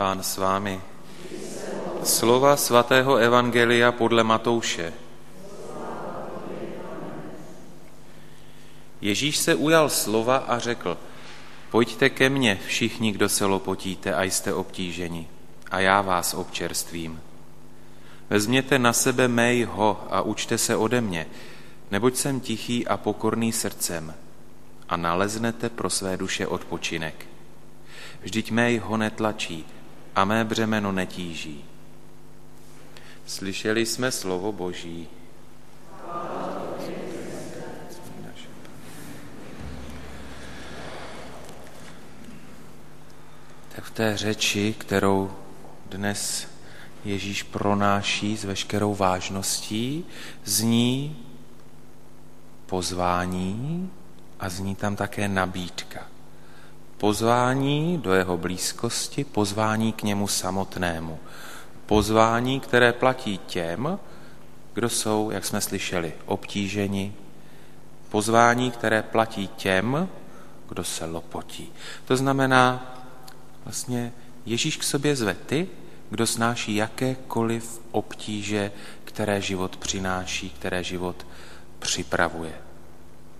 Pán s vámi. Slova svatého Evangelia podle Matouše. Ježíš se ujal slova a řekl, pojďte ke mně všichni, kdo se lopotíte a jste obtíženi, a já vás občerstvím. Vezměte na sebe mého a učte se ode mě, neboť jsem tichý a pokorný srdcem a naleznete pro své duše odpočinek. Vždyť mé ho netlačí a mé břemeno netíží. Slyšeli jsme slovo Boží. Tak v té řeči, kterou dnes Ježíš pronáší s veškerou vážností, zní pozvání a zní tam také nabídka. Pozvání do jeho blízkosti, pozvání k němu samotnému. Pozvání, které platí těm, kdo jsou, jak jsme slyšeli, obtíženi. Pozvání, které platí těm, kdo se lopotí. To znamená, vlastně Ježíš k sobě zve ty, kdo snáší jakékoliv obtíže, které život přináší, které život připravuje.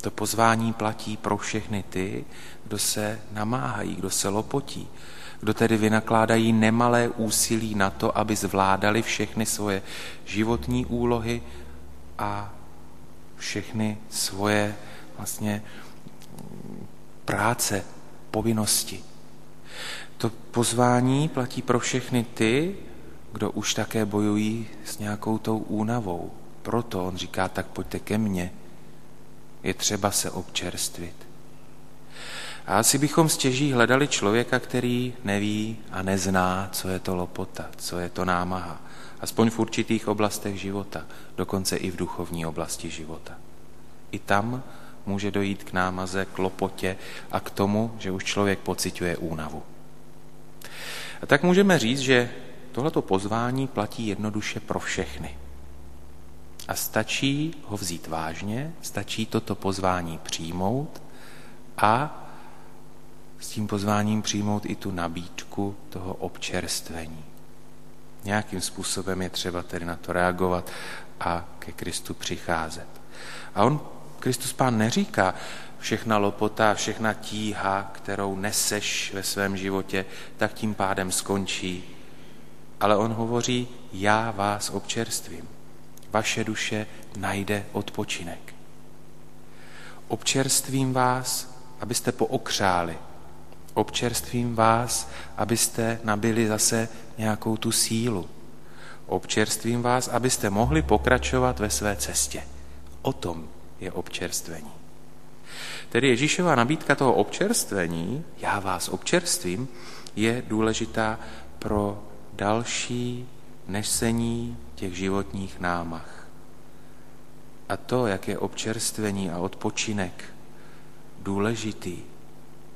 To pozvání platí pro všechny ty, kdo se namáhají, kdo se lopotí, kdo tedy vynakládají nemalé úsilí na to, aby zvládali všechny svoje životní úlohy a všechny svoje vlastně práce, povinnosti. To pozvání platí pro všechny ty, kdo už také bojují s nějakou tou únavou. Proto on říká, tak pojďte ke mně, je třeba se občerstvit. A asi bychom stěží hledali člověka, který neví a nezná, co je to lopota, co je to námaha. Aspoň v určitých oblastech života, dokonce i v duchovní oblasti života. I tam může dojít k námaze, k lopotě a k tomu, že už člověk pociťuje únavu. A tak můžeme říct, že tohleto pozvání platí jednoduše pro všechny. A stačí ho vzít vážně, stačí toto pozvání přijmout a s tím pozváním přijmout i tu nabídku toho občerstvení. Nějakým způsobem je třeba tedy na to reagovat a ke Kristu přicházet. A on, Kristus Pán, neříká, všechna lopota, všechna tíha, kterou neseš ve svém životě, tak tím pádem skončí. Ale on hovoří, já vás občerstvím vaše duše najde odpočinek. Občerstvím vás, abyste pookřáli. Občerstvím vás, abyste nabili zase nějakou tu sílu. Občerstvím vás, abyste mohli pokračovat ve své cestě. O tom je občerstvení. Tedy Ježíšová nabídka toho občerstvení, já vás občerstvím, je důležitá pro další nesení těch životních námach. A to, jak je občerstvení a odpočinek důležitý,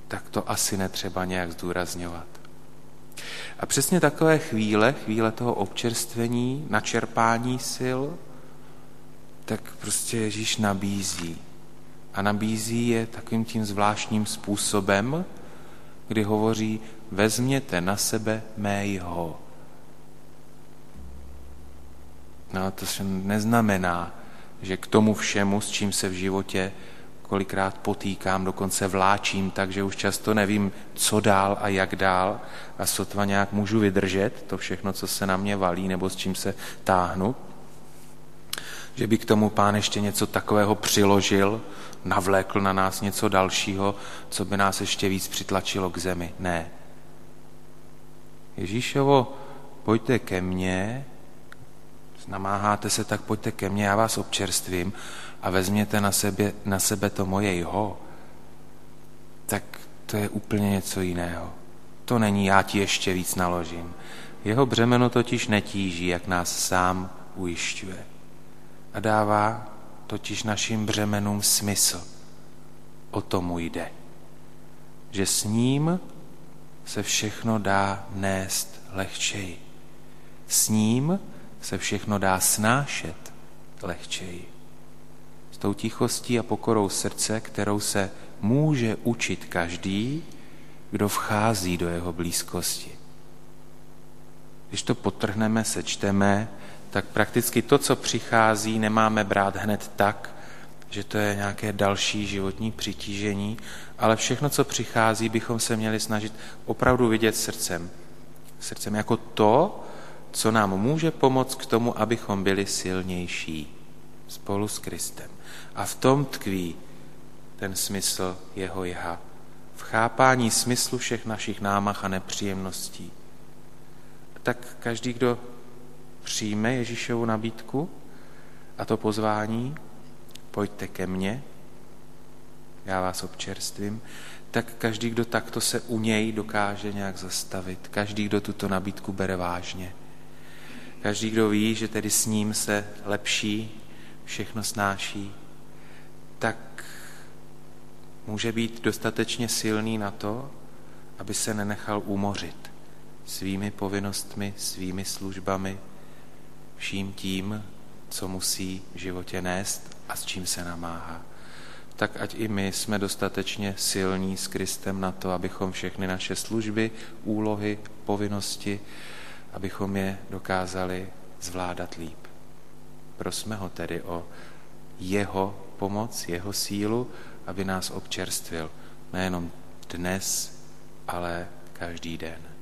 tak to asi netřeba nějak zdůrazňovat. A přesně takové chvíle, chvíle toho občerstvení, načerpání sil, tak prostě Ježíš nabízí. A nabízí je takovým tím zvláštním způsobem, kdy hovoří, vezměte na sebe mého. No, to se neznamená, že k tomu všemu, s čím se v životě kolikrát potýkám, dokonce vláčím, takže už často nevím, co dál a jak dál a sotva nějak můžu vydržet to všechno, co se na mě valí nebo s čím se táhnu, že by k tomu pán ještě něco takového přiložil, navlékl na nás něco dalšího, co by nás ještě víc přitlačilo k zemi. Ne. Ježíšovo, pojďte ke mně, namáháte se, tak pojďte ke mně, já vás občerstvím a vezměte na sebe, na sebe to moje jeho, tak to je úplně něco jiného. To není já ti ještě víc naložím. Jeho břemeno totiž netíží, jak nás sám ujišťuje. A dává totiž našim břemenům smysl. O tomu jde. Že s ním se všechno dá nést lehčeji. S ním se všechno dá snášet lehčeji. S tou tichostí a pokorou srdce, kterou se může učit každý, kdo vchází do jeho blízkosti. Když to potrhneme, sečteme, tak prakticky to, co přichází, nemáme brát hned tak, že to je nějaké další životní přitížení, ale všechno, co přichází, bychom se měli snažit opravdu vidět srdcem. Srdcem jako to, co nám může pomoct k tomu, abychom byli silnější spolu s Kristem. A v tom tkví ten smysl jeho jeha. V chápání smyslu všech našich námach a nepříjemností. Tak každý, kdo přijme Ježíšovu nabídku a to pozvání, pojďte ke mně, já vás občerstvím, tak každý, kdo takto se u něj dokáže nějak zastavit, každý, kdo tuto nabídku bere vážně, každý, kdo ví, že tedy s ním se lepší, všechno snáší, tak může být dostatečně silný na to, aby se nenechal umořit svými povinnostmi, svými službami, vším tím, co musí v životě nést a s čím se namáhá. Tak ať i my jsme dostatečně silní s Kristem na to, abychom všechny naše služby, úlohy, povinnosti, abychom je dokázali zvládat líp. Prosme ho tedy o jeho pomoc, jeho sílu, aby nás občerstvil nejenom dnes, ale každý den.